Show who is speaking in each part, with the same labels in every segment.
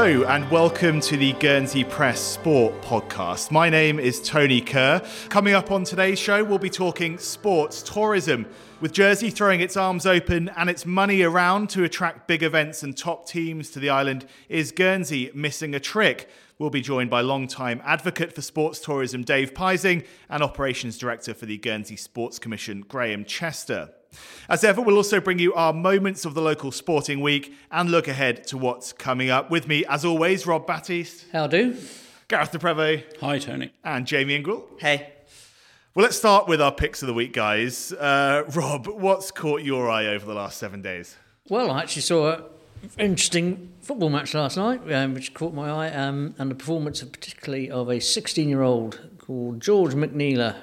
Speaker 1: Hello, and welcome to the Guernsey Press Sport podcast. My name is Tony Kerr. Coming up on today's show, we'll be talking sports tourism. With Jersey throwing its arms open and its money around to attract big events and top teams to the island, is Guernsey missing a trick? We'll be joined by long-time advocate for sports tourism Dave Pising and operations director for the Guernsey Sports Commission Graham Chester. As ever, we'll also bring you our moments of the local sporting week and look ahead to what's coming up. With me, as always, Rob Batiste.
Speaker 2: How do?
Speaker 1: Gareth de Preve.
Speaker 3: Hi, Tony.
Speaker 1: And Jamie Ingrell.
Speaker 4: Hey.
Speaker 1: Well, let's start with our picks of the week, guys. Uh, Rob, what's caught your eye over the last seven days?
Speaker 2: Well, I actually saw an interesting football match last night, um, which caught my eye, um, and the performance of particularly of a 16-year-old called George McNeela,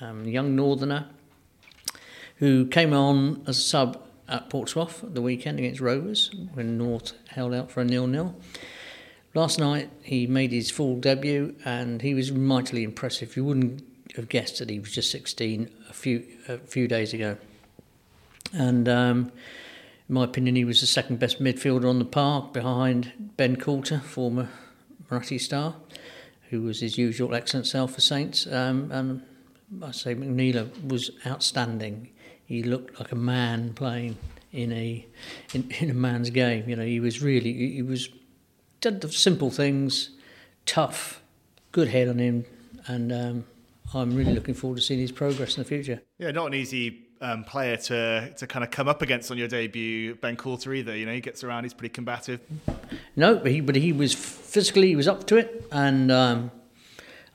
Speaker 2: um, young northerner, who came on as a sub at Portsmouth the weekend against Rovers when North held out for a nil-nil. Last night he made his full debut and he was mightily impressive. You wouldn't have guessed that he was just 16 a few a few days ago. And um, in my opinion, he was the second best midfielder on the park behind Ben Coulter, former Marathi star, who was his usual excellent self for Saints. Um, and I say McNeela was outstanding he looked like a man playing in a in, in a man's game. You know, he was really he was did the simple things, tough, good head on him, and um, I'm really looking forward to seeing his progress in the future.
Speaker 1: Yeah, not an easy um, player to to kind of come up against on your debut, Ben Coulter either. You know, he gets around, he's pretty combative.
Speaker 2: No, but he but he was physically he was up to it, and um,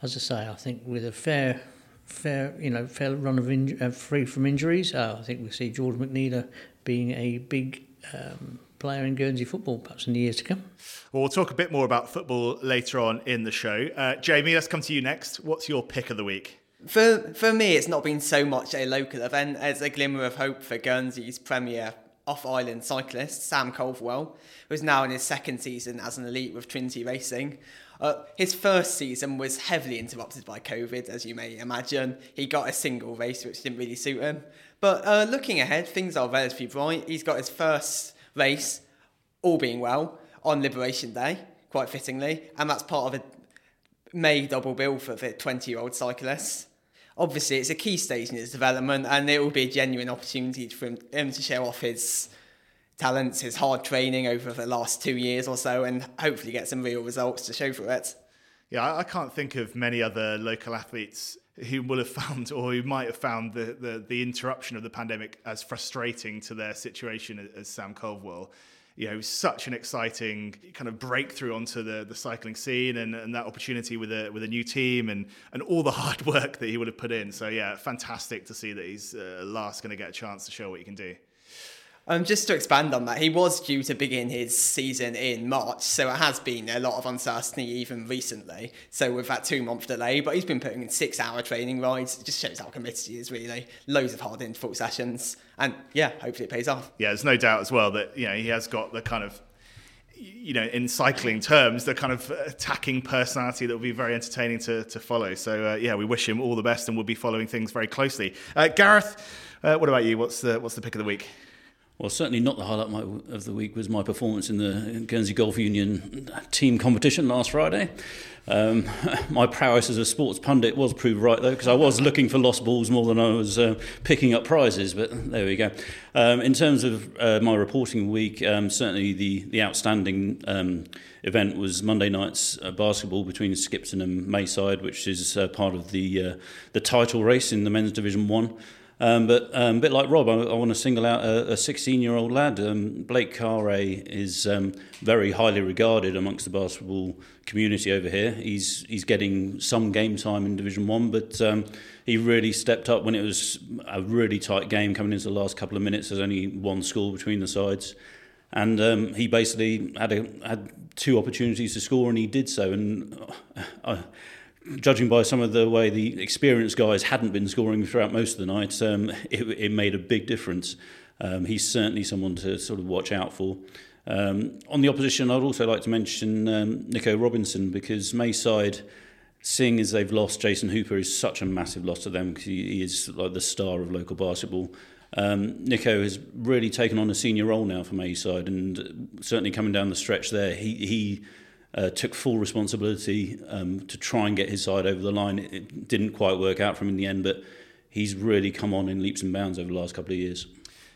Speaker 2: as I say, I think with a fair fair, you know, fair run of inju- uh, free from injuries. Uh, I think we see George McNeela being a big um, player in Guernsey football, perhaps in the years to come.
Speaker 1: Well, we'll talk a bit more about football later on in the show. Uh, Jamie, let's come to you next. What's your pick of the week?
Speaker 4: For for me, it's not been so much a local event as a glimmer of hope for Guernsey's premier off-island cyclist Sam Culverwell, who's now in his second season as an elite with Trinity Racing. Uh, his first season was heavily interrupted by COVID, as you may imagine. He got a single race, which didn't really suit him. But uh, looking ahead, things are relatively bright. He's got his first race, all being well, on Liberation Day, quite fittingly, and that's part of a May double bill for the 20 year old cyclist. Obviously, it's a key stage in his development, and it will be a genuine opportunity for him to show off his talents, his hard training over the last two years or so, and hopefully get some real results to show for it.
Speaker 1: Yeah, I can't think of many other local athletes who will have found or who might have found the, the, the interruption of the pandemic as frustrating to their situation as Sam Culverwell. You know, such an exciting kind of breakthrough onto the, the cycling scene and, and that opportunity with a with a new team and, and all the hard work that he would have put in. So yeah, fantastic to see that he's uh, last going to get a chance to show what he can do.
Speaker 4: Um, just to expand on that, he was due to begin his season in March, so it has been a lot of uncertainty even recently. So with that two month delay, but he's been putting in six hour training rides. It just shows how committed he is, really. Loads of hard interval sessions, and yeah, hopefully it pays off.
Speaker 1: Yeah, there's no doubt as well that you know he has got the kind of you know, in cycling terms, the kind of attacking personality that will be very entertaining to, to follow. So, uh, yeah, we wish him all the best and we'll be following things very closely. Uh, Gareth, uh, what about you? What's the, what's the pick of the week?
Speaker 3: Well, certainly not the highlight of the week was my performance in the Guernsey Golf Union team competition last Friday. Um, my prowess as a sports pundit was proved right, though, because I was looking for lost balls more than I was uh, picking up prizes, but there we go. Um, in terms of uh, my reporting week, um, certainly the, the outstanding um, event was Monday night's uh, basketball between Skipton and Mayside, which is uh, part of the, uh, the title race in the men's Division 1. Um, but um, a bit like Rob, I, I want to single out a 16 year old lad. Um, Blake Carre is um, very highly regarded amongst the basketball community over here. He's, he's getting some game time in Division 1, but um, he really stepped up when it was a really tight game coming into the last couple of minutes. There's only one score between the sides. And um, he basically had, a, had two opportunities to score, and he did so. And uh, judging by some of the way the experienced guys hadn't been scoring throughout most of the night, um, it, it, made a big difference. Um, he's certainly someone to sort of watch out for. Um, on the opposition, I'd also like to mention um, Nico Robinson because Mayside, seeing as they've lost Jason Hooper, is such a massive loss to them because he, is like the star of local basketball. Um, Nico has really taken on a senior role now for Mayside, and certainly coming down the stretch there, he he uh, took full responsibility um, to try and get his side over the line. It, it didn't quite work out for him in the end, but he's really come on in leaps and bounds over the last couple of years.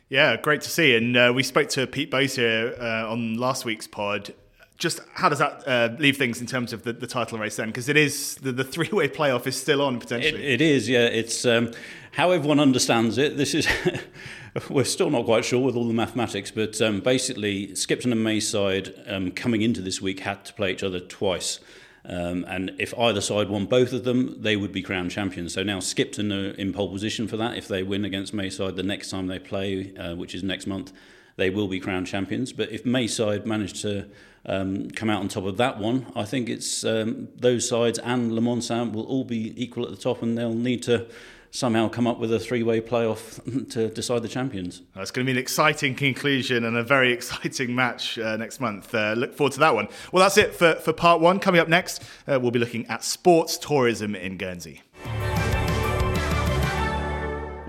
Speaker 1: Yeah, great to see. And uh, we spoke to Pete Bosier uh, on last week's pod. Just how does that uh, leave things in terms of the, the title race then? Because it is the, the three way playoff is still on potentially.
Speaker 3: it, it is, yeah. It's um, how everyone understands it. This is we're still not quite sure with all the mathematics, but um, basically, Skipton and Mayside um, coming into this week had to play each other twice. Um, and if either side won both of them, they would be crowned champions. So now Skipton are in pole position for that. If they win against Mayside the next time they play, uh, which is next month, they will be crowned champions. But if Mayside manage to um, come out on top of that one, I think it's um, those sides and Le Mans will all be equal at the top, and they'll need to somehow come up with a three-way playoff to decide the champions.
Speaker 1: It's going to be an exciting conclusion and a very exciting match uh, next month. Uh, look forward to that one. Well, that's it for, for part one. Coming up next, uh, we'll be looking at sports tourism in Guernsey.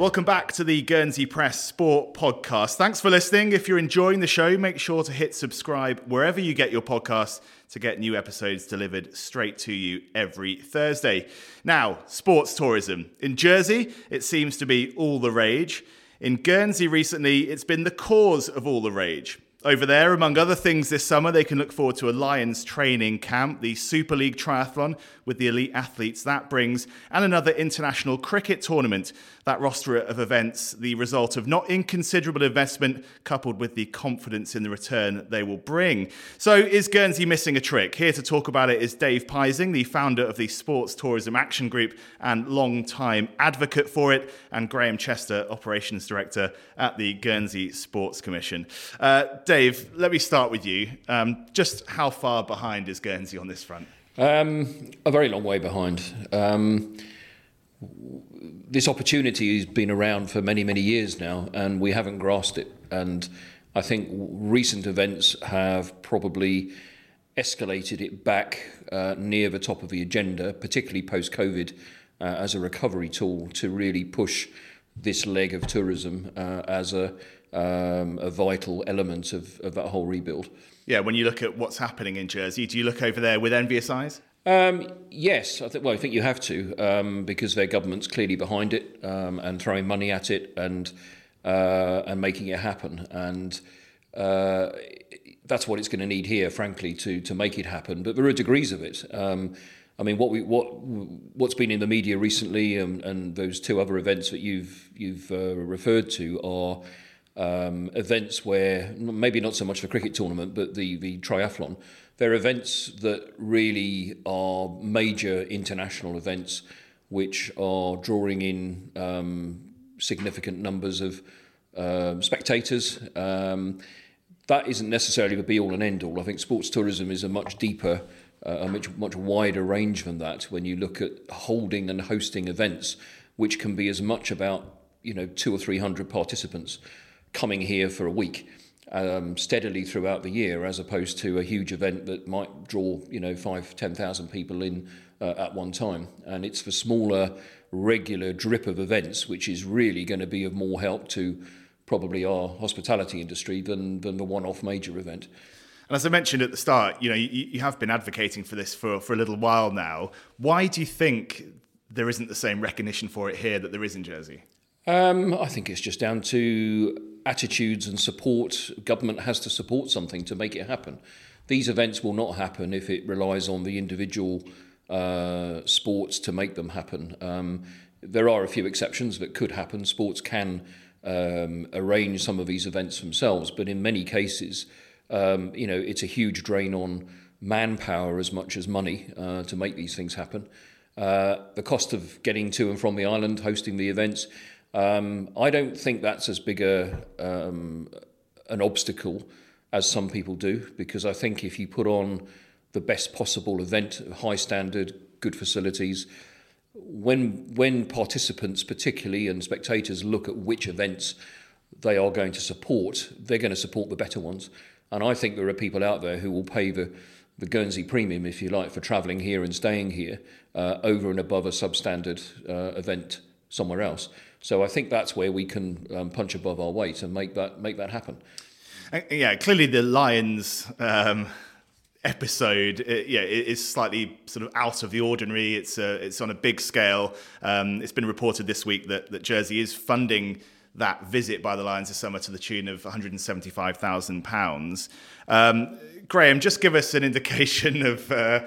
Speaker 1: Welcome back to the Guernsey Press Sport Podcast. Thanks for listening. If you're enjoying the show, make sure to hit subscribe wherever you get your podcasts to get new episodes delivered straight to you every Thursday. Now, sports tourism. In Jersey, it seems to be all the rage. In Guernsey recently, it's been the cause of all the rage. Over there, among other things this summer, they can look forward to a Lions training camp, the Super League Triathlon with the elite athletes that brings, and another international cricket tournament. That roster of events, the result of not inconsiderable investment coupled with the confidence in the return they will bring. So, is Guernsey missing a trick? Here to talk about it is Dave Pising, the founder of the Sports Tourism Action Group and long-time advocate for it, and Graham Chester, Operations Director at the Guernsey Sports Commission. Uh, Dave, let me start with you. Um, just how far behind is Guernsey on this front?
Speaker 5: Um, a very long way behind. Um, this opportunity has been around for many, many years now, and we haven't grasped it. And I think recent events have probably escalated it back uh, near the top of the agenda, particularly post COVID, uh, as a recovery tool to really push this leg of tourism uh, as a um, a vital element of, of that whole rebuild.
Speaker 1: Yeah, when you look at what's happening in Jersey, do you look over there with envious eyes?
Speaker 5: Um, yes, I think. Well, I think you have to um, because their government's clearly behind it um, and throwing money at it and uh, and making it happen. And uh, that's what it's going to need here, frankly, to to make it happen. But there are degrees of it. Um, I mean, what we what what's been in the media recently, and, and those two other events that you've you've uh, referred to are um, events where maybe not so much the cricket tournament, but the the triathlon. They're events that really are major international events, which are drawing in um, significant numbers of uh, spectators. Um, that isn't necessarily the be all and end all. I think sports tourism is a much deeper, uh, a much much wider range than that. When you look at holding and hosting events, which can be as much about you know two or three hundred participants coming here for a week um, steadily throughout the year, as opposed to a huge event that might draw you know five, ten thousand people in uh, at one time. And it's the smaller, regular drip of events which is really going to be of more help to probably our hospitality industry than than the one-off major event.
Speaker 1: And as I mentioned at the start, you know, you, you have been advocating for this for, for a little while now. Why do you think there isn't the same recognition for it here that there is in Jersey?
Speaker 5: Um, I think it's just down to attitudes and support. Government has to support something to make it happen. These events will not happen if it relies on the individual uh, sports to make them happen. Um, there are a few exceptions that could happen. Sports can um, arrange some of these events themselves, but in many cases, um, you know, it's a huge drain on manpower as much as money uh, to make these things happen. Uh, the cost of getting to and from the island, hosting the events, um, I don't think that's as big a, um, an obstacle as some people do, because I think if you put on the best possible event, high standard, good facilities, when when participants, particularly and spectators, look at which events they are going to support, they're going to support the better ones. And I think there are people out there who will pay the the Guernsey premium, if you like, for travelling here and staying here uh, over and above a substandard uh, event somewhere else. So I think that's where we can um, punch above our weight and make that make that happen.
Speaker 1: Yeah, clearly the Lions um, episode, uh, yeah, it is slightly sort of out of the ordinary. It's uh, it's on a big scale. Um, it's been reported this week that that Jersey is funding that visit by the Lions this summer to the tune of 175,000 pounds. Um, Graham, just give us an indication of. Uh,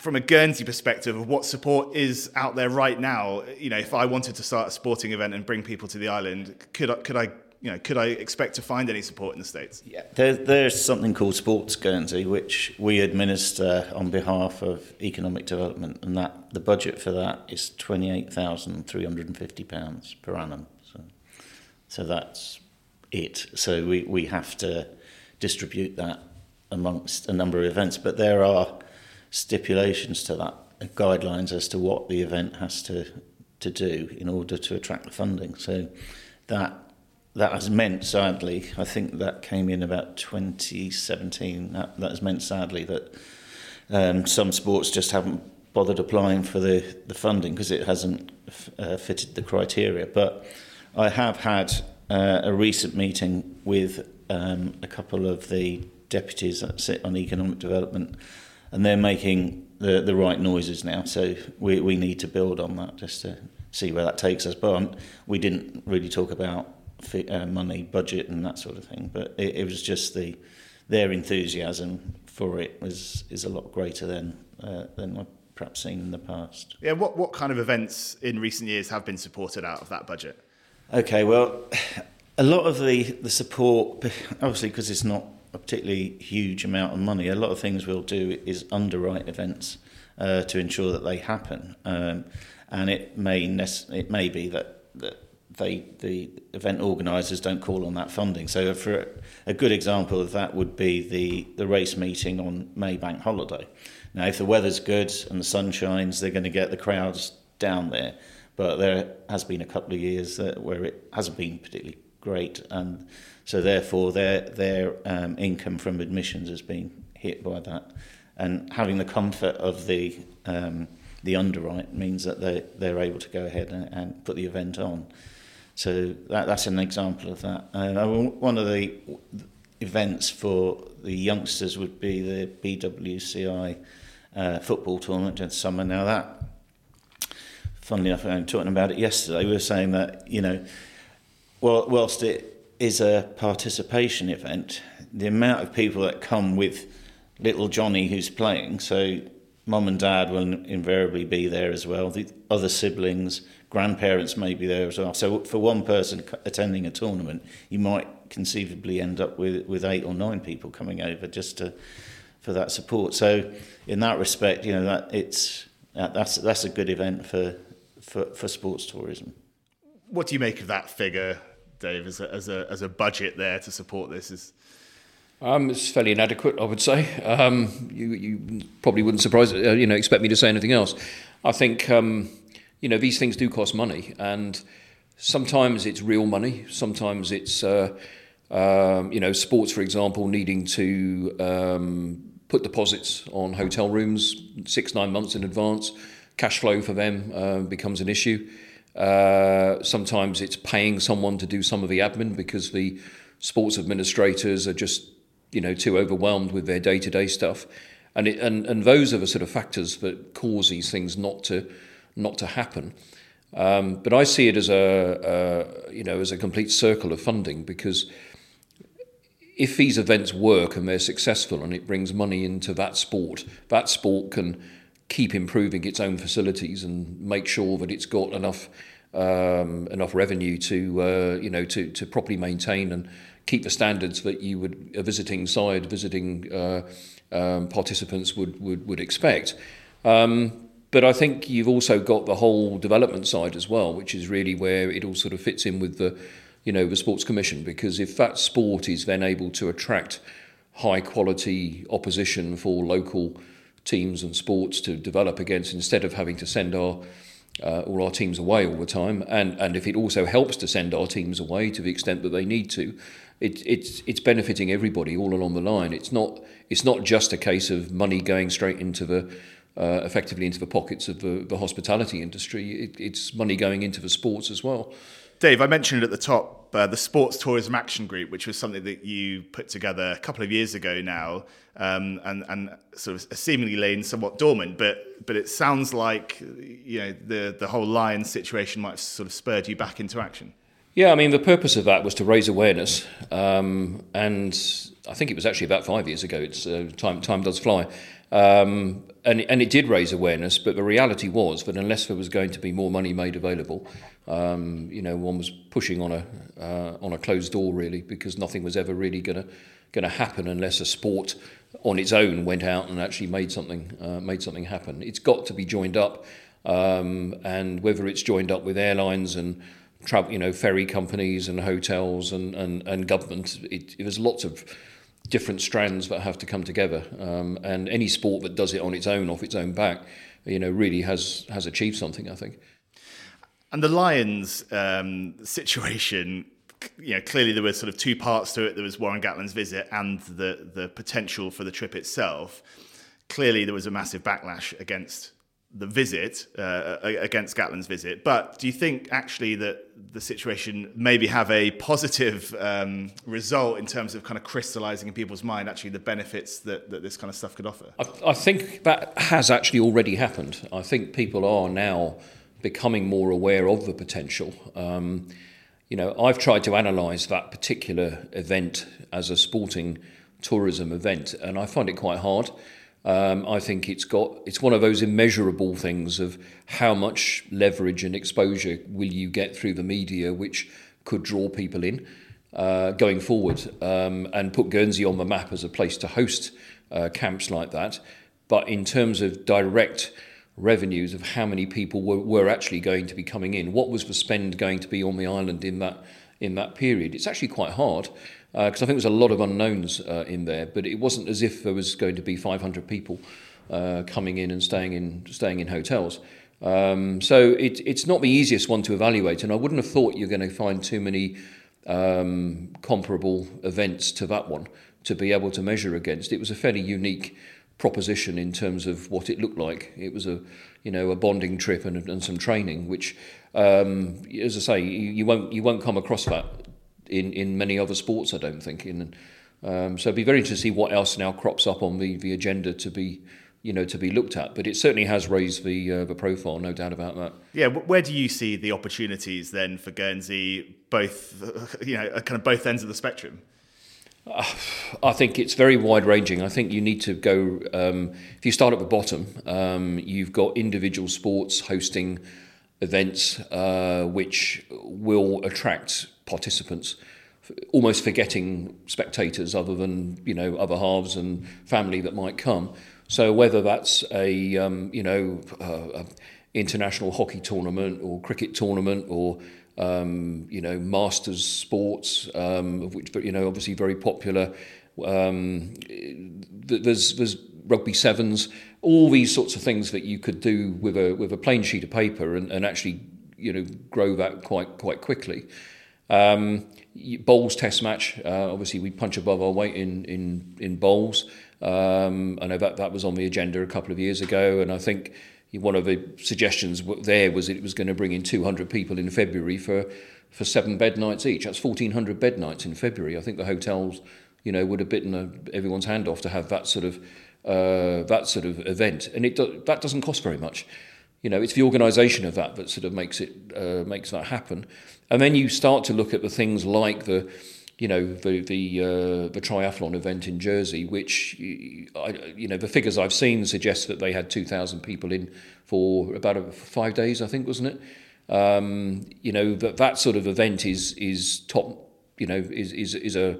Speaker 1: from a Guernsey perspective of what support is out there right now, you know, if I wanted to start a sporting event and bring people to the island, could I, could I you know, could I expect to find any support in the States?
Speaker 6: Yeah, there, there's something called Sports Guernsey, which we administer on behalf of economic development, and that the budget for that is £28,350 per annum. So, so that's it. So we, we have to distribute that amongst a number of events, but there are stipulations to that, guidelines as to what the event has to, to do in order to attract the funding. So that that has meant, sadly, I think that came in about 2017. That, that has meant, sadly, that um, some sports just haven't bothered applying for the, the funding because it hasn't uh, fitted the criteria. But I have had uh, a recent meeting with um, a couple of the deputies that sit on economic development, and they're making the, the right noises now. So we, we need to build on that just to see where that takes us. But we didn't really talk about uh, money, budget, and that sort of thing. But it, it was just the their enthusiasm for it was is a lot greater than uh, than I've perhaps seen in the past.
Speaker 1: Yeah, what what kind of events in recent years have been supported out of that budget?
Speaker 6: Okay, well, a lot of the the support, obviously, because it's not a particularly huge amount of money. A lot of things we'll do is underwrite events uh, to ensure that they happen, um, and it may nec- it may be that that they the event organisers don't call on that funding. So for a good example of that would be the the race meeting on Maybank holiday. Now, if the weather's good and the sun shines, they're going to get the crowds down there. But there has been a couple of years where it hasn't been particularly great, and so therefore their their um, income from admissions has been hit by that. And having the comfort of the um, the underwrite means that they they're able to go ahead and, and put the event on. So that, that's an example of that. One of the events for the youngsters would be the BWCI uh, football tournament in summer. Now that, funnily enough, I'm talking about it yesterday. We were saying that you know, well, whilst it is a participation event, the amount of people that come with little Johnny who's playing, so mum and dad will invariably be there as well. The other siblings, grandparents may be there as well. So for one person attending a tournament, you might conceivably end up with, with eight or nine people coming over just to for that support. So in that respect, you know that it's that's that's a good event for for, for sports tourism.
Speaker 1: What do you make of that figure, Dave, as a, as a, as a budget there to support this? Is
Speaker 5: um, it's fairly inadequate, I would say. Um, you, you probably wouldn't surprise, uh, you know, expect me to say anything else. I think, um, you know, these things do cost money, and sometimes it's real money. Sometimes it's, uh, um, you know, sports, for example, needing to um, put deposits on hotel rooms six, nine months in advance. Cash flow for them uh, becomes an issue. Uh, sometimes it's paying someone to do some of the admin because the sports administrators are just you know too overwhelmed with their day to day stuff, and it, and and those are the sort of factors that cause these things not to not to happen. Um, but I see it as a, a you know as a complete circle of funding because if these events work and they're successful and it brings money into that sport, that sport can keep improving its own facilities and make sure that it's got enough um, enough revenue to uh, you know to to properly maintain and keep the standards that you would a visiting side, visiting uh, um, participants would would, would expect. Um, but I think you've also got the whole development side as well, which is really where it all sort of fits in with the, you know, the sports commission. Because if that sport is then able to attract high quality opposition for local teams and sports to develop against, instead of having to send our uh, all our teams away all the time, and and if it also helps to send our teams away to the extent that they need to, it, it's it's benefiting everybody all along the line. It's not it's not just a case of money going straight into the uh, effectively into the pockets of the, the hospitality industry. It, it's money going into the sports as well.
Speaker 1: Dave, I mentioned at the top uh, the Sports Tourism Action Group, which was something that you put together a couple of years ago now, um, and and sort of seemingly lain somewhat dormant. But but it sounds like you know the the whole Lions situation might have sort of spurred you back into action.
Speaker 5: Yeah, I mean the purpose of that was to raise awareness, um, and I think it was actually about five years ago. It's uh, time time does fly. Um, and, and it did raise awareness, but the reality was that unless there was going to be more money made available, um, you know, one was pushing on a uh, on a closed door really, because nothing was ever really going to going to happen unless a sport on its own went out and actually made something uh, made something happen. It's got to be joined up, um, and whether it's joined up with airlines and travel, you know, ferry companies and hotels and and, and government, it, it, there's lots of different strands that have to come together. Um, and any sport that does it on its own, off its own back, you know, really has has achieved something. I think.
Speaker 1: And the Lions um, situation, you know, clearly there were sort of two parts to it. There was Warren Gatland's visit and the the potential for the trip itself. Clearly, there was a massive backlash against the visit uh, against Gatland's visit. But do you think actually that the situation maybe have a positive um, result in terms of kind of crystallizing in people's mind actually the benefits that, that this kind of stuff could offer?
Speaker 5: I, I think that has actually already happened. I think people are now becoming more aware of the potential. Um, you know, I've tried to analyse that particular event as a sporting tourism event, and I find it quite hard. Um, I think it's got it's one of those immeasurable things of how much leverage and exposure will you get through the media, which could draw people in uh, going forward um, and put Guernsey on the map as a place to host uh, camps like that. But in terms of direct revenues of how many people were, were actually going to be coming in, what was the spend going to be on the island in that in that period, it's actually quite hard because uh, I think there's a lot of unknowns uh, in there. But it wasn't as if there was going to be 500 people uh, coming in and staying in staying in hotels. Um, so it, it's not the easiest one to evaluate, and I wouldn't have thought you're going to find too many um, comparable events to that one to be able to measure against. It was a fairly unique proposition in terms of what it looked like. It was a you know a bonding trip and, and some training, which, um, as I say, you, you won't you won't come across that in, in many other sports, I don't think. In, um, so it'd be very interesting to see what else now crops up on the, the agenda to be you know to be looked at. But it certainly has raised the uh, the profile, no doubt about that.
Speaker 1: Yeah, where do you see the opportunities then for Guernsey, both you know, kind of both ends of the spectrum?
Speaker 5: Uh, I think it's very wide ranging. I think you need to go. Um, if you start at the bottom, um, you've got individual sports hosting events uh, which will attract participants, almost forgetting spectators other than you know other halves and family that might come. So whether that's a um, you know uh, international hockey tournament or cricket tournament or um, you know masters sports, um, which you know obviously very popular. Um, there's there's rugby sevens, all these sorts of things that you could do with a with a plain sheet of paper and, and actually you know grow that quite quite quickly. Um, bowls test match. Uh, obviously, we punch above our weight in in in bowls. Um, I know that that was on the agenda a couple of years ago, and I think one of the suggestions there was it was going to bring in 200 people in February for for seven bed nights each. That's 1,400 bed nights in February. I think the hotels, you know, would have bitten a, everyone's hand off to have that sort of uh, that sort of event, and it do, that doesn't cost very much. You know, it's the organisation of that that sort of makes it uh, makes that happen. And then you start to look at the things like the, you know, the the uh, the triathlon event in Jersey, which I, you know the figures I've seen suggest that they had two thousand people in for about a, five days, I think, wasn't it? Um, you know that that sort of event is is top. You know, is is is a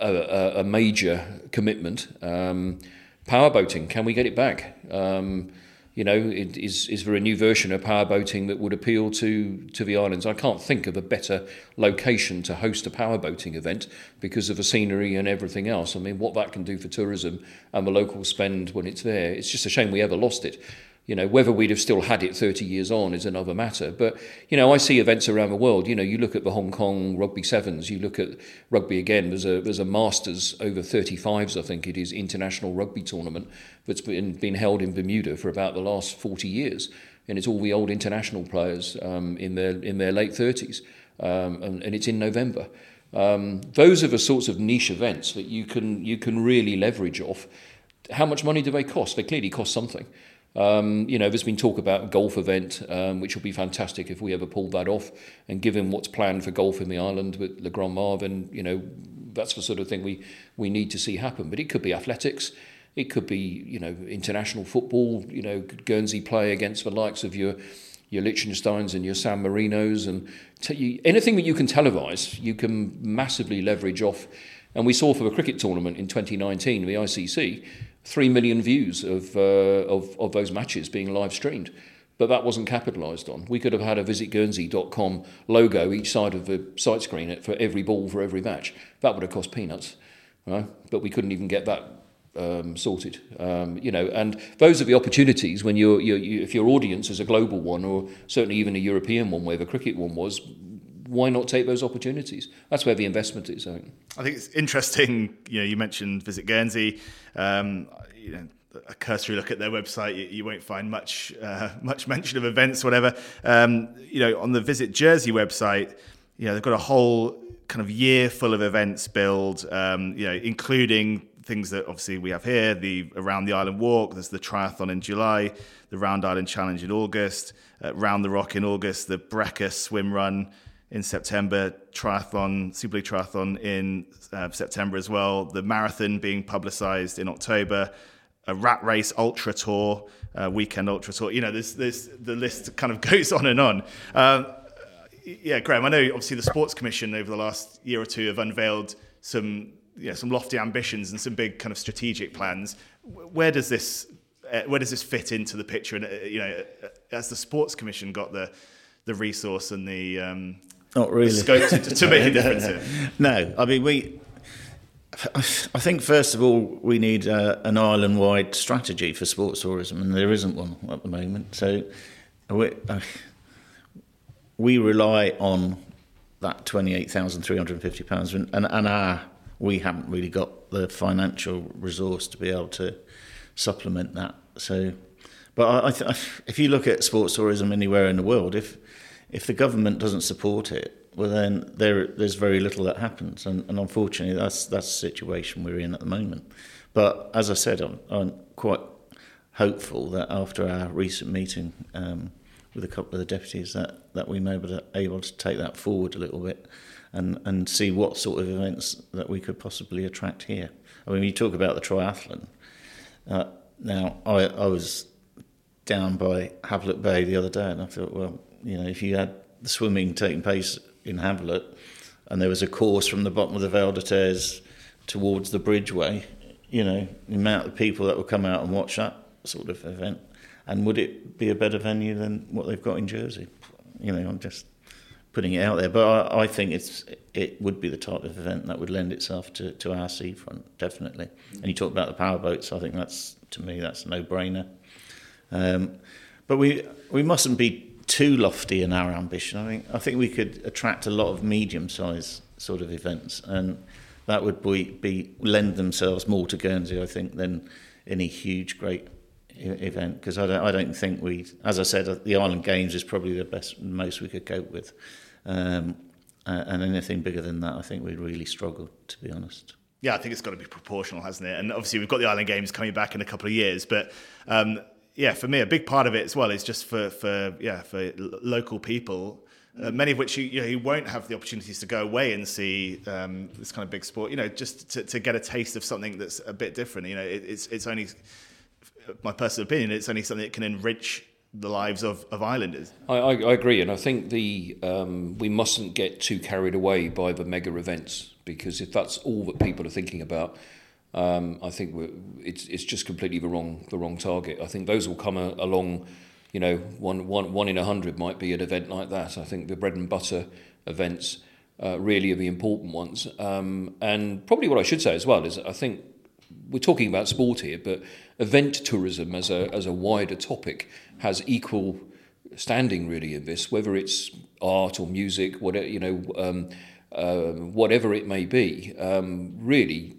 Speaker 5: a, a major commitment. Um, powerboating, can we get it back? Um, you know, is is there a new version of power boating that would appeal to to the islands? I can't think of a better location to host a power boating event because of the scenery and everything else. I mean, what that can do for tourism and the local spend when it's there, it's just a shame we ever lost it. You know, whether we'd have still had it 30 years on is another matter. But, you know, I see events around the world. You know, you look at the Hong Kong Rugby Sevens, you look at rugby again. There's a, there's a Masters over 35s, I think it is, international rugby tournament that's been, been held in Bermuda for about the last 40 years. And it's all the old international players um, in, their, in their late 30s. Um, and, and it's in November. Um, those are the sorts of niche events that you can, you can really leverage off. How much money do they cost? They clearly cost something. Um, you know, there's been talk about golf event, um, which will be fantastic if we ever pull that off. And given what's planned for golf in the island with La Grande Mare, then, you know, that's the sort of thing we, we need to see happen. But it could be athletics. It could be, you know, international football, you know, Guernsey play against the likes of your your Liechtensteins and your San Marinos and you, anything that you can televise, you can massively leverage off. And we saw for the cricket tournament in 2019, the ICC, three million views of, uh, of, of those matches being live streamed. But that wasn't capitalised on. We could have had a visitguernsey.com logo each side of the site screen for every ball for every match. That would have cost peanuts. Right? But we couldn't even get that um, sorted. Um, you know, and those are the opportunities when you're, you, if your audience is a global one, or certainly even a European one, where the cricket one was. Why not take those opportunities? That's where the investment is. I think.
Speaker 1: I think it's interesting. You know, you mentioned Visit Guernsey. Um, you know, a cursory look at their website, you, you won't find much uh, much mention of events, whatever. Um, you know, on the Visit Jersey website, you know, they've got a whole kind of year full of events build, um, you know, including things that obviously we have here the around the island walk there's the triathlon in july the round island challenge in august uh, round the rock in august the Breca swim run in september triathlon super league triathlon in uh, september as well the marathon being publicized in october a rat race ultra tour uh, weekend ultra tour you know there's, there's the list kind of goes on and on um, yeah graham i know obviously the sports commission over the last year or two have unveiled some you know, some lofty ambitions and some big kind of strategic plans. Where does this uh, where does this fit into the picture? And uh, you know, uh, has the sports commission got the the resource and the um,
Speaker 6: not really
Speaker 1: scope to, to make a difference here?
Speaker 6: No, I mean we. I think first of all we need uh, an island-wide strategy for sports tourism, and there isn't one at the moment. So we, uh, we rely on that twenty-eight thousand three hundred and fifty pounds, and, and our we haven't really got the financial resource to be able to supplement that. So, but I, I if you look at sports tourism anywhere in the world, if if the government doesn't support it, well then there there's very little that happens, and, and unfortunately that's that's the situation we're in at the moment. But as I said, I'm, I'm quite hopeful that after our recent meeting um, with a couple of the deputies, that that we may be able to take that forward a little bit and, and see what sort of events that we could possibly attract here. I mean, you talk about the triathlon. Uh, now, I, I was down by Havelet Bay the other day, and I thought, well, you know, if you had the swimming taking place in Havelet, and there was a course from the bottom of the Val de towards the Bridgeway, you know, the amount of people that would come out and watch that sort of event, and would it be a better venue than what they've got in Jersey? You know, I'm just putting it out there. But I, I, think it's it would be the type of event that would lend itself to, to our seafront, definitely. And you talk about the powerboats, I think that's to me that's a no brainer. Um, but we we mustn't be too lofty in our ambition. I think I think we could attract a lot of medium sized sort of events, and that would be, be lend themselves more to Guernsey, I think, than any huge great event because I don't, I don't think we, as I said, the Island Games is probably the best, most we could cope with. Um, and anything bigger than that, I think we'd really struggle, to be honest.
Speaker 1: Yeah, I think it's got to be proportional, hasn't it? And obviously, we've got the Island Games coming back in a couple of years, but um, yeah, for me, a big part of it as well is just for for yeah for local people. Uh, many of which you, you, know, you won't have the opportunities to go away and see um, this kind of big sport. You know, just to, to get a taste of something that's a bit different. You know, it, it's it's only my personal opinion. It's only something that can enrich the lives of, of islanders.
Speaker 5: I, I, I agree, and I think the um, we mustn't get too carried away by the mega events because if that's all that people are thinking about, um, I think it's it's just completely the wrong the wrong target. I think those will come a, along. You know, one, one, one in a hundred might be an event like that. I think the bread and butter events uh, really are the important ones. Um, and probably what I should say as well is I think we're talking about sport here, but event tourism as a as a wider topic has equal standing really in this, whether it's art or music, whatever you know, um, uh, whatever it may be. Um, really,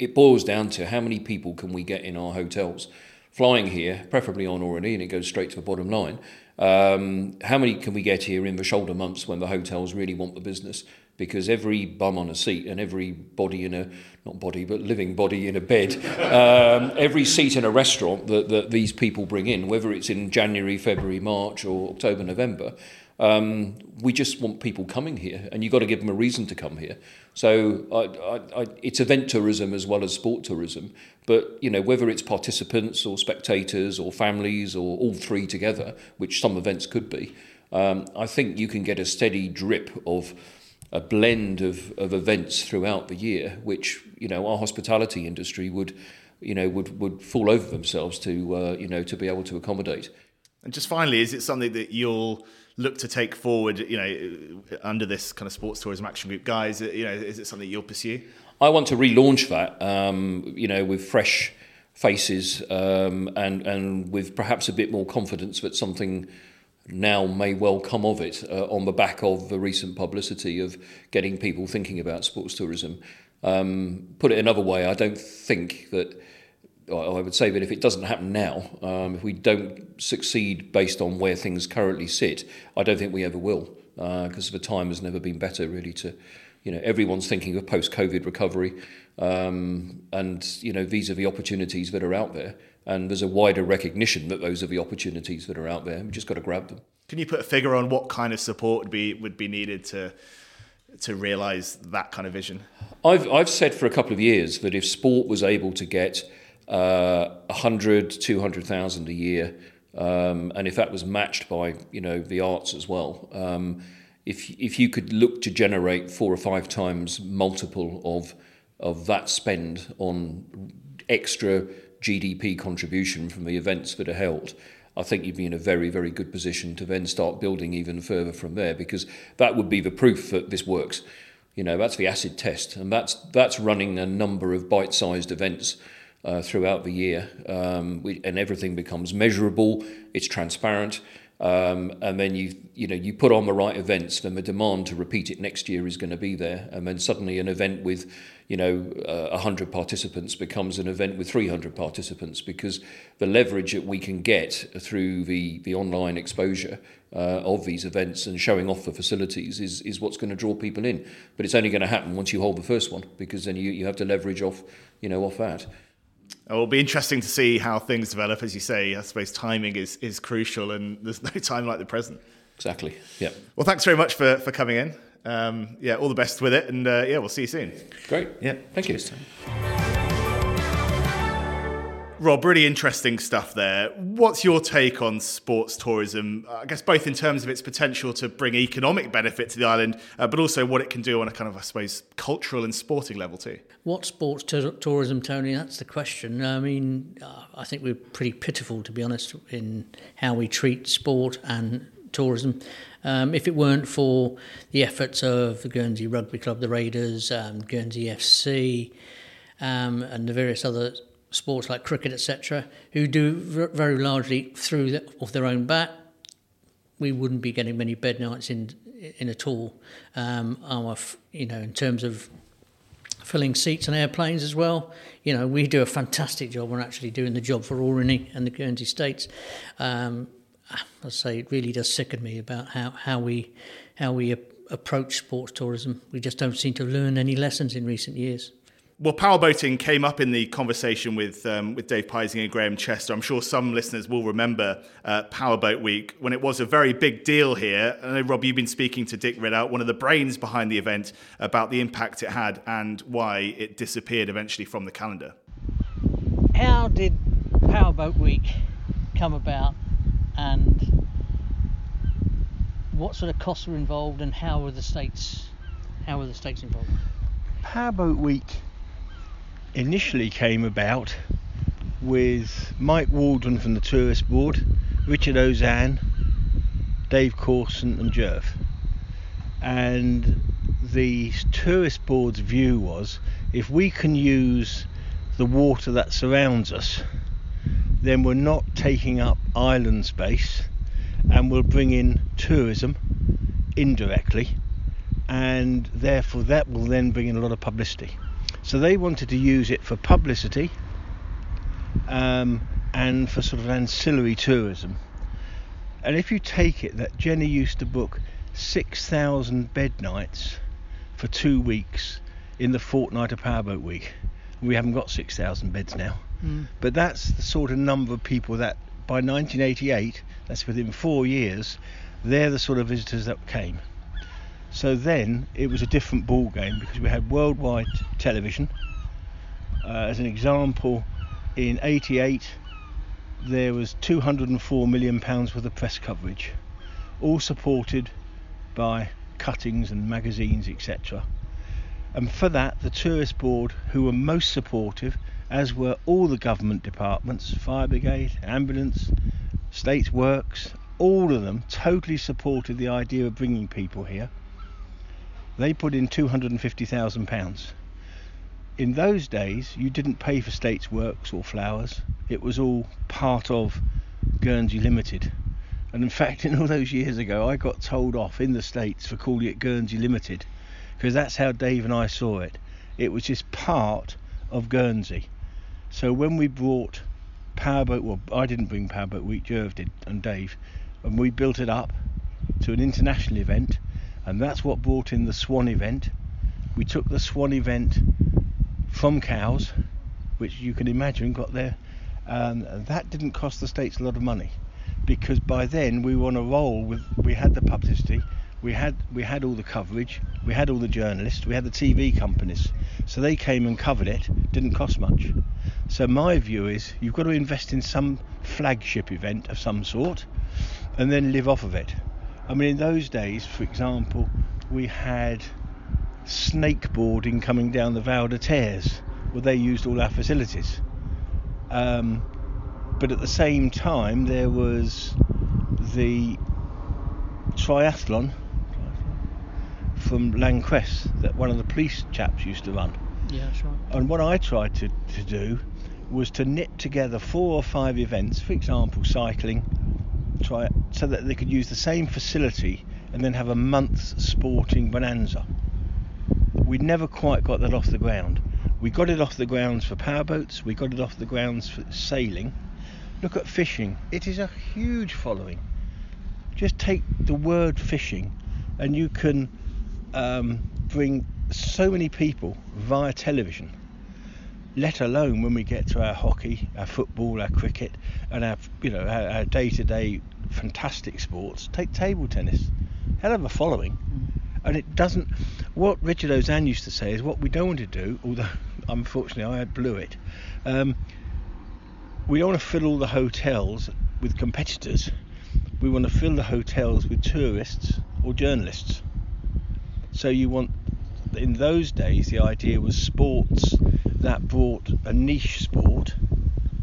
Speaker 5: it boils down to how many people can we get in our hotels. Flying here, preferably on Aurigny, and it goes straight to the bottom line. Um, how many can we get here in the shoulder months when the hotels really want the business? Because every bum on a seat and every body in a, not body, but living body in a bed, um, every seat in a restaurant that, that these people bring in, whether it's in January, February, March, or October, November, um, we just want people coming here, and you've got to give them a reason to come here. So I, I, I, it's event tourism as well as sport tourism. But you know whether it's participants or spectators or families or all three together, which some events could be, um, I think you can get a steady drip of a blend of, of events throughout the year, which you know our hospitality industry would you know would, would fall over themselves to uh, you know to be able to accommodate.
Speaker 1: And just finally, is it something that you'll look to take forward, you know, under this kind of sports tourism action group, guys? You know, is it something you'll pursue?
Speaker 5: I want to relaunch that, um, you know, with fresh faces um, and and with perhaps a bit more confidence that something now may well come of it uh, on the back of the recent publicity of getting people thinking about sports tourism. Um, put it another way, I don't think that I would say that if it doesn't happen now, um, if we don't succeed based on where things currently sit, I don't think we ever will, because uh, the time has never been better really to, you know, everyone's thinking of post-COVID recovery, um, and you know these are the opportunities that are out there, and there's a wider recognition that those are the opportunities that are out there. We've just got to grab them.
Speaker 1: Can you put a figure on what kind of support would be would be needed to to realise that kind of vision?
Speaker 5: I've I've said for a couple of years that if sport was able to get uh, 100, 200,000 a year. Um, and if that was matched by, you know, the arts as well, um, if, if you could look to generate four or five times multiple of, of that spend on extra GDP contribution from the events that are held, I think you'd be in a very, very good position to then start building even further from there because that would be the proof that this works. You know, that's the acid test, and that's that's running a number of bite-sized events uh, throughout the year, um, we, and everything becomes measurable. It's transparent, um, and then you you know you put on the right events, then the demand to repeat it next year is going to be there, and then suddenly an event with you know uh, 100 participants becomes an event with 300 participants because the leverage that we can get through the the online exposure uh, of these events and showing off the facilities is, is what's going to draw people in. But it's only going to happen once you hold the first one because then you, you have to leverage off, you know, off that.
Speaker 1: It will be interesting to see how things develop. As you say, I suppose timing is, is crucial, and there's no time like the present.
Speaker 5: Exactly. Yeah.
Speaker 1: Well, thanks very much for, for coming in. Um, yeah, all the best with it, and uh, yeah, we'll see you soon.
Speaker 5: Great.
Speaker 6: Yeah.
Speaker 5: Thank you.
Speaker 1: Rob, really interesting stuff there. What's your take on sports tourism? I guess both in terms of its potential to bring economic benefit to the island, uh, but also what it can do on a kind of, I suppose, cultural and sporting level too.
Speaker 2: What sports t- tourism, Tony? That's the question. I mean, uh, I think we're pretty pitiful, to be honest, in how we treat sport and tourism. Um, if it weren't for the efforts of the Guernsey Rugby Club, the Raiders, um, Guernsey FC, um, and the various other sports like cricket, etc., who do very largely through the, off their own bat, we wouldn't be getting many bed nights in in at all. Um, our, you know, in terms of filling seats on airplanes as well. You know, we do a fantastic job. We're actually doing the job for Aurigny and the Guernsey States. Um, I say it really does sicken me about how, how we how we approach sports tourism. We just don't seem to learn any lessons in recent years.
Speaker 1: Well, power boating came up in the conversation with um, with Dave Pising and Graham Chester. I'm sure some listeners will remember uh, Powerboat Week when it was a very big deal here. I know, Rob, you've been speaking to Dick Ridout, one of the brains behind the event, about the impact it had and why it disappeared eventually from the calendar.
Speaker 2: How did Powerboat Week come about, and what sort of costs were involved, and how were the states how were the states involved?
Speaker 7: Powerboat Week initially came about with Mike Waldron from the Tourist Board, Richard Ozanne, Dave Corson, and Jerv. And the Tourist Board's view was if we can use the water that surrounds us, then we're not taking up island space and we'll bring in tourism indirectly and therefore that will then bring in a lot of publicity. So they wanted to use it for publicity um, and for sort of ancillary tourism. And if you take it that Jenny used to book 6,000 bed nights for two weeks in the fortnight of Powerboat Week, we haven't got 6,000 beds now.
Speaker 2: Mm.
Speaker 7: But that's the sort of number of people that by 1988, that's within four years, they're the sort of visitors that came. So then it was a different ball game because we had worldwide television. Uh, as an example, in 88 there was 204 million pounds worth of press coverage, all supported by cuttings and magazines, etc. And for that, the tourist board, who were most supportive, as were all the government departments, fire brigade, ambulance, states works, all of them totally supported the idea of bringing people here. They put in 250,000 pounds. In those days, you didn't pay for states works or flowers. It was all part of Guernsey Limited. And in fact, in all those years ago, I got told off in the States for calling it Guernsey Limited because that's how Dave and I saw it. It was just part of Guernsey. So when we brought Powerboat, well, I didn't bring Powerboat Week, Jerv did, and Dave, and we built it up to an international event, and that's what brought in the Swan event. We took the Swan event from Cowes, which you can imagine got there, um, and that didn't cost the states a lot of money because by then we were on a roll with we had the publicity we had we had all the coverage we had all the journalists we had the tv companies. So they came and covered it didn't cost much. So my view is you've got to invest in some flagship event of some sort and then live off of it i mean in those days for example we had snakeboarding coming down the Val des Terres where they used all our facilities um, but at the same time there was the triathlon from L'Ancresse that one of the police chaps used to run.
Speaker 2: Yeah, right.
Speaker 7: And what I tried to, to do was to knit together four or five events, for example, cycling, try so that they could use the same facility and then have a month's sporting bonanza. We never quite got that off the ground. We got it off the grounds for powerboats, we got it off the grounds for sailing. Look at fishing, it is a huge following. Just take the word fishing and you can um, bring so many people via television, let alone when we get to our hockey, our football, our cricket, and our you know our, our day-to-day fantastic sports. Take table tennis, hell of a following, and it doesn't. What Richard Ozanne used to say is what we don't want to do, although unfortunately I had blew it. Um, we don't want to fill all the hotels with competitors. We want to fill the hotels with tourists or journalists. So you want, in those days, the idea was sports that brought a niche sport,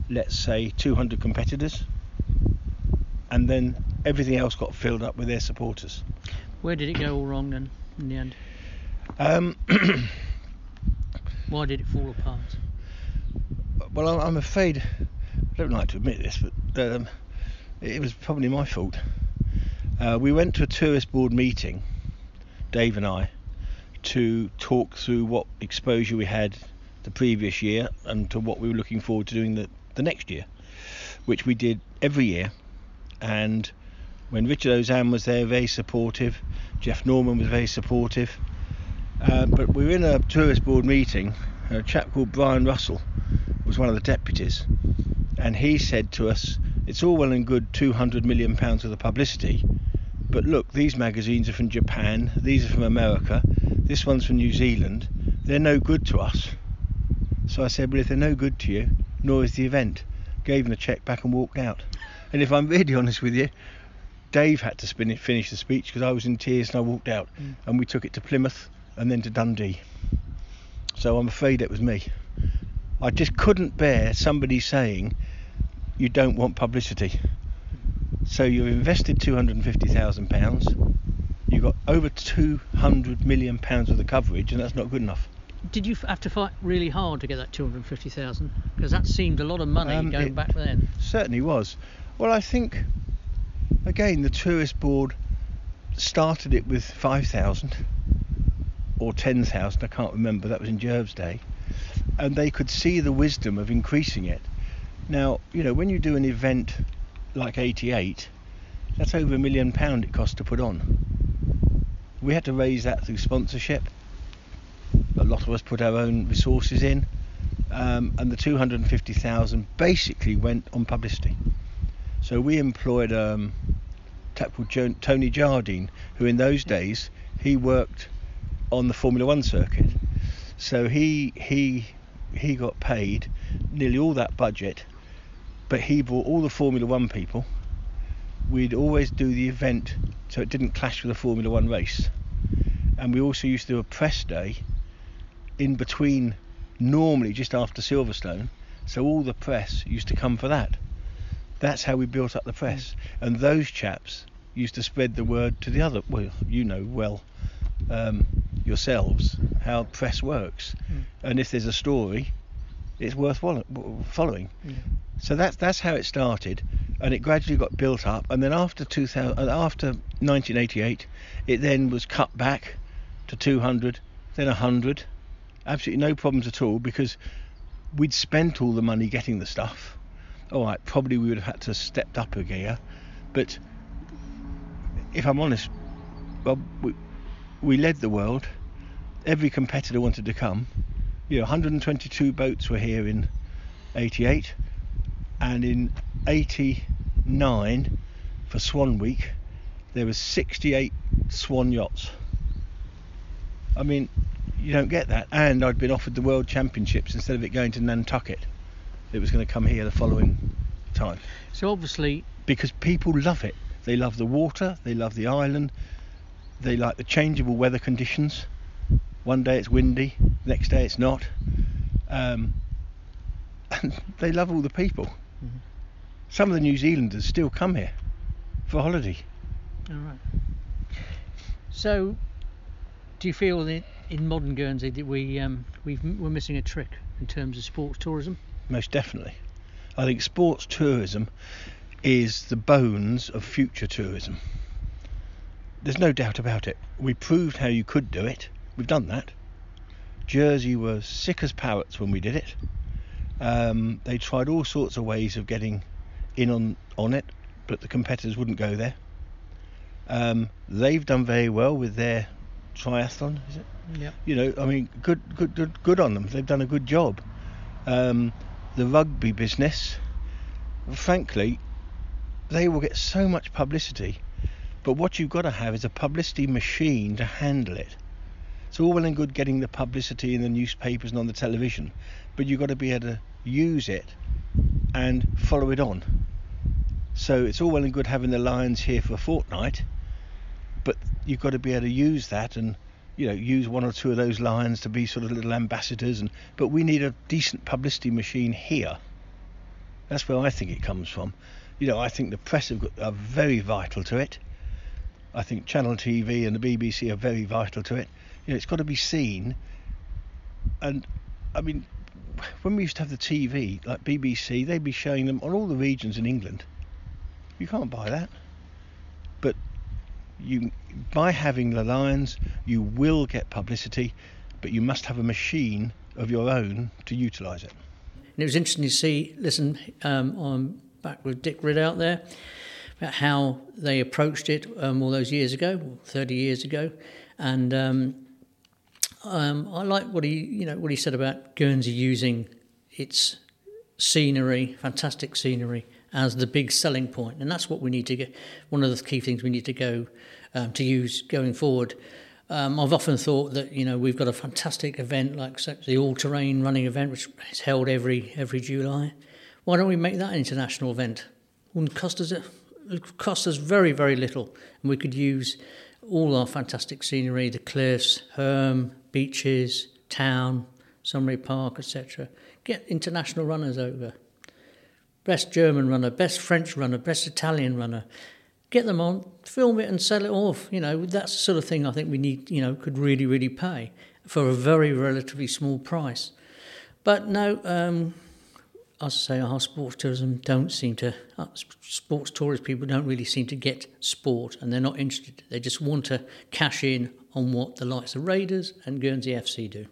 Speaker 7: let's say 200 competitors, and then everything else got filled up with their supporters.
Speaker 2: Where did it go all wrong then, in the end?
Speaker 7: Um,
Speaker 2: Why did it fall apart?
Speaker 7: well, I'm- I'm afraid, I don't like to admit this, but um, it was probably my fault. Uh, we went to a tourist board meeting, Dave and I, to talk through what exposure we had the previous year and to what we were looking forward to doing the, the next year, which we did every year. And when Richard Ozanne was there, very supportive, Jeff Norman was very supportive. Uh, but we were in a tourist board meeting, and a chap called Brian Russell was one of the deputies, and he said to us, "It's all well and good, 200 million pounds worth of publicity, but look, these magazines are from Japan, these are from America, this one's from New Zealand. They're no good to us." So I said, "Well, if they're no good to you, nor is the event." Gave him the cheque back and walked out. And if I'm really honest with you, Dave had to spin it, finish the speech because I was in tears and I walked out. Mm. And we took it to Plymouth and then to Dundee. So I'm afraid it was me. I just couldn't bear somebody saying you don't want publicity. So you've invested two hundred and fifty thousand pounds. You've got over two hundred million pounds worth of coverage, and that's not good enough.
Speaker 2: Did you have to fight really hard to get that 250,000? Because that seemed a lot of money
Speaker 7: Um,
Speaker 2: going back then.
Speaker 7: Certainly was. Well, I think, again, the tourist board started it with 5,000 or 10,000, I can't remember, that was in Jerv's day, and they could see the wisdom of increasing it. Now, you know, when you do an event like 88, that's over a million pound it cost to put on. We had to raise that through sponsorship. A lot of us put our own resources in um, and the 250,000 basically went on publicity. So we employed um, a chap called jo- Tony Jardine, who in those days he worked on the Formula One circuit. So he he he got paid nearly all that budget, but he brought all the Formula One people. We'd always do the event so it didn't clash with the Formula One race, and we also used to do a press day in between normally just after Silverstone, so all the press used to come for that. That's how we built up the press, and those chaps used to spread the word to the other. Well, you know well um, yourselves how press works, and if there's a story, it's worth follow- following. So that's that's how it started, and it gradually got built up, and then after 2000, uh, after 1988, it then was cut back to 200, then 100 absolutely no problems at all because we'd spent all the money getting the stuff. All right, probably we would have had to stepped up a gear, but if I'm honest, well, we, we led the world. Every competitor wanted to come. You know, 122 boats were here in '88, and in '89 for Swan Week, there was 68 Swan yachts. I mean, you don't get that. And I'd been offered the World Championships instead of it going to Nantucket. It was going to come here the following time
Speaker 2: So obviously,
Speaker 7: because people love it. They love the water, they love the island, they like the changeable weather conditions. One day it's windy, next day it's not. Um, and they love all the people. Some of the New Zealanders still come here for holiday.
Speaker 2: all right. So, do you feel that in modern Guernsey that we um, we've, we're missing a trick in terms of sports tourism?
Speaker 7: most definitely. I think sports tourism is the bones of future tourism. There's no doubt about it. We proved how you could do it. We've done that. Jersey were sick as parrots when we did it. Um, they tried all sorts of ways of getting in on, on it, but the competitors wouldn't go there. Um, they've done very well with their triathlon, is it?
Speaker 2: Yep.
Speaker 7: you know, I mean, good, good, good, good on them. They've done a good job. Um, the rugby business, frankly, they will get so much publicity, but what you've got to have is a publicity machine to handle it. It's all well and good getting the publicity in the newspapers and on the television, but you've got to be able to use it and follow it on. So it's all well and good having the Lions here for a fortnight, but you've got to be able to use that and you know use one or two of those lions to be sort of little ambassadors and but we need a decent publicity machine here. That's where I think it comes from. You know I think the press have got, are very vital to it. I think Channel TV and the BBC are very vital to it. You know it's got to be seen. And I mean when we used to have the TV like BBC they'd be showing them on all the regions in England. You can't buy that you by having the lions you will get publicity but you must have a machine of your own to utilize it
Speaker 2: And it was interesting to see, listen, um, I'm back with Dick ridd out there, about how they approached it um, all those years ago, 30 years ago. And um, um, I like what he, you know, what he said about Guernsey using its scenery, fantastic scenery, as the big selling point. And that's what we need to get, one of the key things we need to go um, to use going forward. Um, I've often thought that you know we've got a fantastic event like the all-terrain running event, which is held every every July. Why don't we make that an international event? Wouldn't cost us a, cost us very very little, and we could use all our fantastic scenery, the cliffs, Herm, beaches, town, Sunbury Park, etc. Get international runners over. Best German runner, best French runner, best Italian runner. Get them on, film it and sell it off. You know, that's the sort of thing I think we need, you know, could really, really pay. for a very relatively small price. But no, um, I say, our sports tourism don't seem to, uh, sports tourist people don't really seem to get sport and they're not interested. They just want to cash in on what the likes of Raiders and Guernsey FC do.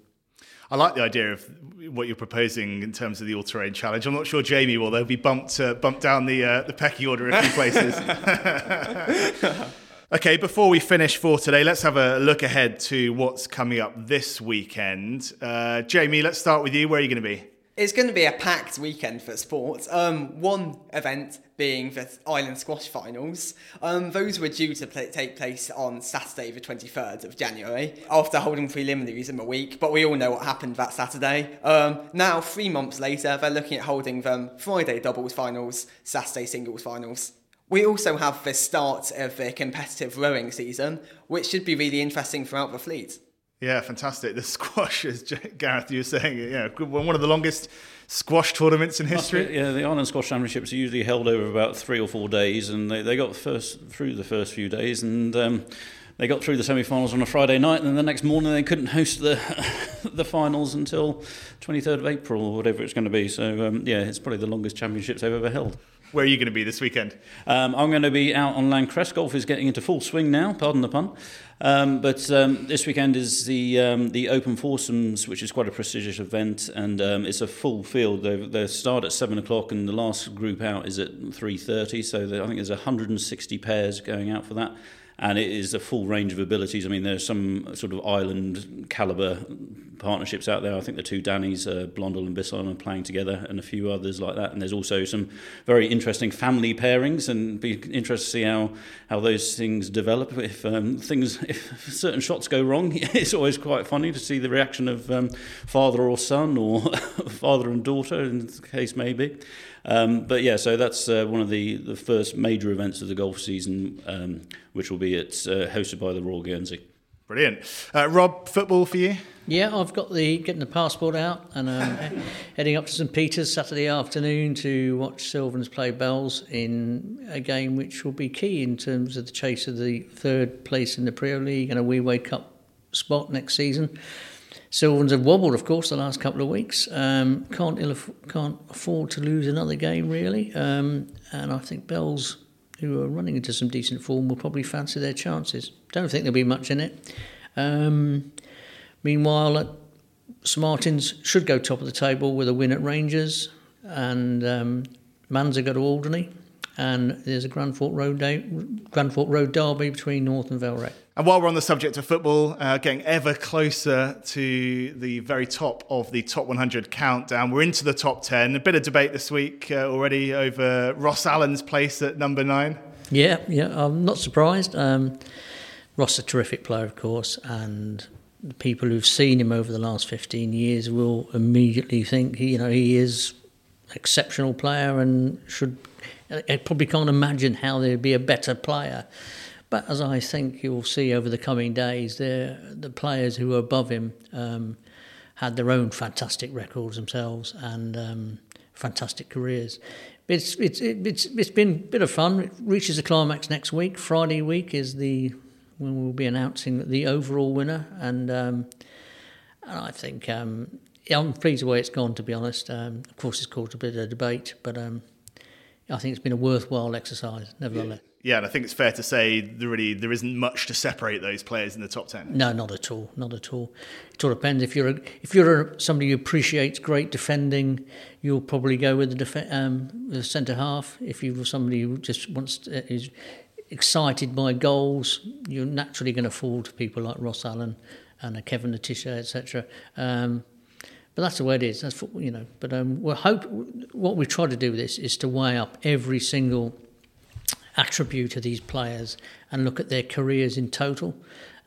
Speaker 1: I like the idea of what you're proposing in terms of the all-terrain challenge. I'm not sure Jamie will. They'll be bumped uh, bumped down the uh, the pecking order a few places. okay, before we finish for today, let's have a look ahead to what's coming up this weekend. Uh, Jamie, let's start with you. Where are you going to be?
Speaker 4: It's going to be a packed weekend for sports. Um, one event being the Island Squash Finals. Um, those were due to take place on Saturday, the 23rd of January, after holding preliminaries in a week, but we all know what happened that Saturday. Um, now, three months later, they're looking at holding them Friday doubles finals, Saturday singles finals. We also have the start of the competitive rowing season, which should be really interesting throughout the fleet.
Speaker 1: Yeah, fantastic. The squash, as Gareth, you were saying, yeah, one of the longest squash tournaments in history.
Speaker 3: yeah, the Island Squash Championships are usually held over about three or four days, and they, they got first through the first few days, and um, they got through the semi-finals on a Friday night, and then the next morning they couldn't host the the finals until 23rd of April or whatever it's going to be. So um, yeah, it's probably the longest championships they've ever held.
Speaker 1: Where are you going to be this weekend?
Speaker 3: Um, I'm going to be out on L'Ancresse. Golf is getting into full swing now, pardon the pun. Um, but um, this weekend is the um, the Open Foursomes, which is quite a prestigious event, and um, it's a full field. They, they start at seven o'clock, and the last group out is at three thirty. So I think there's 160 pairs going out for that and it is a full range of abilities. I mean, there's some sort of island caliber partnerships out there. I think the two Dannies, uh, Blondel and Bisson, are playing together, and a few others like that. And there's also some very interesting family pairings, and be interested to see how how those things develop. If um, things, if certain shots go wrong, it's always quite funny to see the reaction of um, father or son, or father and daughter, in the case maybe. Um, but yeah, so that's uh, one of the, the first major events of the golf season, um, which will be at, uh, hosted by the Royal Guernsey.
Speaker 1: Brilliant. Uh, Rob, football for you?
Speaker 2: Yeah, I've got the getting the passport out and um, heading up to St Peter's Saturday afternoon to watch Sylvans play Bells in a game which will be key in terms of the chase of the third place in the Premier League and a Wee Cup spot next season. Sylvans have wobbled, of course, the last couple of weeks. Um, can't Ill, can't afford to lose another game really, um, and I think Bells, who are running into some decent form, will probably fancy their chances. Don't think there'll be much in it. Um, meanwhile, at Smartins should go top of the table with a win at Rangers, and um, Manzur go to Alderney, and there's a Grandfort Road day, Grandfort Road derby between North and Vale
Speaker 1: And while we're on the subject of football, uh, getting ever closer to the very top of the top 100 countdown, we're into the top 10. A bit of debate this week uh, already over Ross Allen's place at number nine.
Speaker 2: Yeah, yeah, I'm not surprised. Um, Ross, a terrific player, of course, and the people who've seen him over the last 15 years will immediately think, you know, he is an exceptional player and should. I probably can't imagine how there'd be a better player. But as I think you'll see over the coming days, the players who are above him um, had their own fantastic records themselves and um, fantastic careers. It's it's it's it's been a bit of fun. It reaches a climax next week. Friday week is the when we'll be announcing the overall winner, and um, and I think um, I'm pleased the way it's gone. To be honest, um, of course, it's caused a bit of debate, but um, I think it's been a worthwhile exercise, nevertheless.
Speaker 1: Yeah. Yeah, and I think it's fair to say there really there isn't much to separate those players in the top ten.
Speaker 2: No, not at all, not at all. It all depends. If you're a, if you're a, somebody who appreciates great defending, you'll probably go with the def- um, the centre half. If you're somebody who just wants to, is excited by goals, you're naturally going to fall to people like Ross Allen and Kevin Le Tissier, etc. Um, but that's the way it is. That's you know. But um, we hope what we try to do with this is to weigh up every single attribute of these players and look at their careers in total.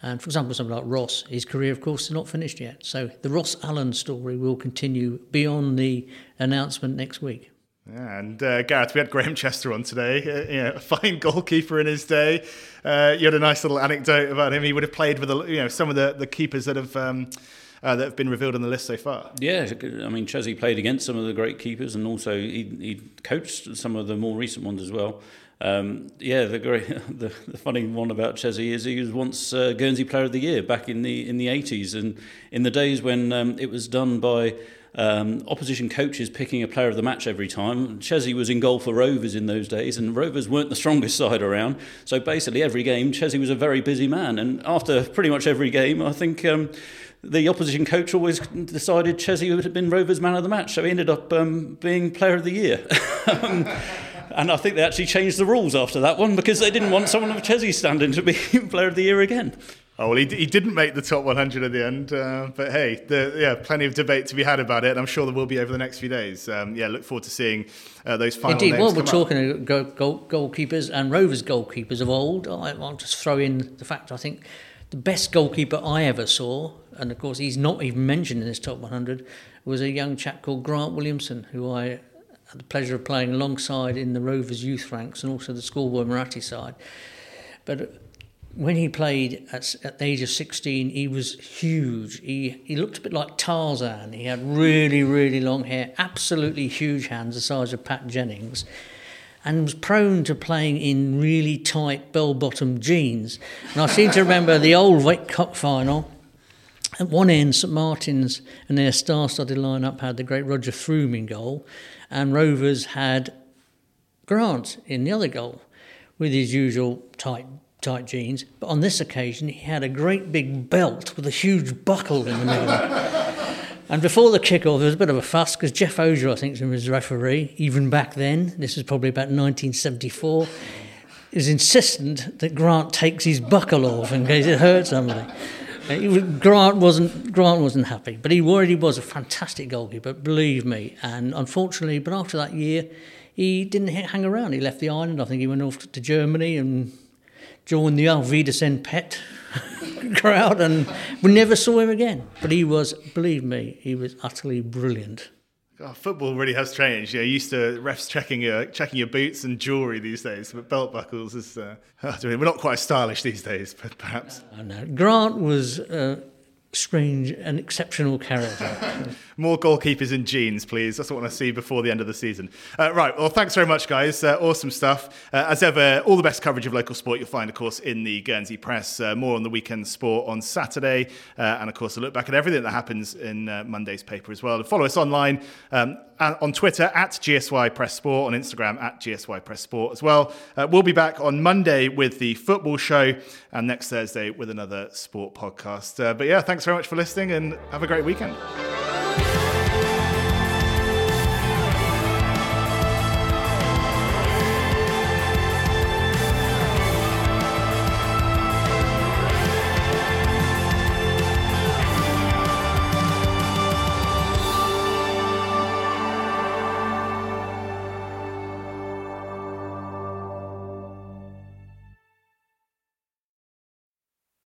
Speaker 2: And for example, something like Ross, his career, of course, is not finished yet. So the Ross Allen story will continue beyond the announcement next week.
Speaker 1: Yeah, and uh, Gareth, we had Graham Chester on today, uh, you know, a fine goalkeeper in his day. Uh, you had a nice little anecdote about him. He would have played with, you know, some of the, the keepers that have um, uh, that have been revealed on the list so far.
Speaker 3: Yeah, I mean, Chesney played against some of the great keepers, and also he, he coached some of the more recent ones as well. Um, yeah, the great, the, the, funny one about Chesney is he was once uh, Guernsey Player of the Year back in the in the eighties, and in the days when um, it was done by um, opposition coaches picking a player of the match every time. Chesney was in goal for Rovers in those days, and Rovers weren't the strongest side around. So basically, every game, Chesney was a very busy man. And after pretty much every game, I think um, the opposition coach always decided Chesney would have been Rovers man of the match. So he ended up um, being player of the year. Um, and I think they actually changed the rules after that one because they didn't want someone of Chesney's standing to be player of the year again.
Speaker 1: Oh well, he, he didn't make the top 100 at the end, uh, but hey, the, yeah, plenty of debate to be had about it, and I'm sure there will be over the next few days. Um, yeah, look forward to seeing uh, those final.
Speaker 2: Indeed,
Speaker 1: while
Speaker 2: we're talking about goal, goal, goalkeepers and Rovers goalkeepers of old, I, I'll just throw in the fact I think the best goalkeeper I ever saw, and of course he's not even mentioned in this top 100, was a young chap called Grant Williamson, who I had the pleasure of playing alongside in the Rovers youth ranks and also the schoolboy Muratti side. But when he played at, at the age of 16, he was huge. He, he looked a bit like Tarzan. He had really, really long hair, absolutely huge hands the size of Pat Jennings, and was prone to playing in really tight bell bottom jeans. And I seem to remember the old Wake Cup final. At one end, St Martin's and their star studded lineup had the great Roger Froome in goal, and Rovers had Grant in the other goal with his usual tight tight jeans, but on this occasion he had a great big belt with a huge buckle in the middle. and before the kick-off, there was a bit of a fuss because Jeff Ogier, I think, was referee. Even back then, this was probably about 1974, is insistent that Grant takes his buckle off in case it hurts somebody. Grant wasn't Grant wasn't happy, but he already was a fantastic goalkeeper, believe me. And unfortunately, but after that year, he didn't hang around. He left the island. I think he went off to Germany and joined the Auf Wiedersehen pet crowd and we never saw him again. But he was, believe me, he was utterly brilliant.
Speaker 1: Oh, football really has changed. You know, used to refs checking your checking your boots and jewellery these days, but belt buckles is uh, we're not quite stylish these days, but perhaps.
Speaker 2: I know. Grant was uh, strange and exceptional character.
Speaker 1: More goalkeepers in jeans, please. That's what I want to see before the end of the season. Uh, right. Well, thanks very much, guys. Uh, awesome stuff. Uh, as ever, all the best coverage of local sport you'll find, of course, in the Guernsey Press. Uh, more on the weekend sport on Saturday. Uh, and, of course, a look back at everything that happens in uh, Monday's paper as well. Follow us online um, on Twitter at GSY Press Sport, on Instagram at GSY Press Sport as well. we'll be back on Monday with the football show and next Thursday with another sport podcast. but yeah, thanks very much for listening and have a great weekend.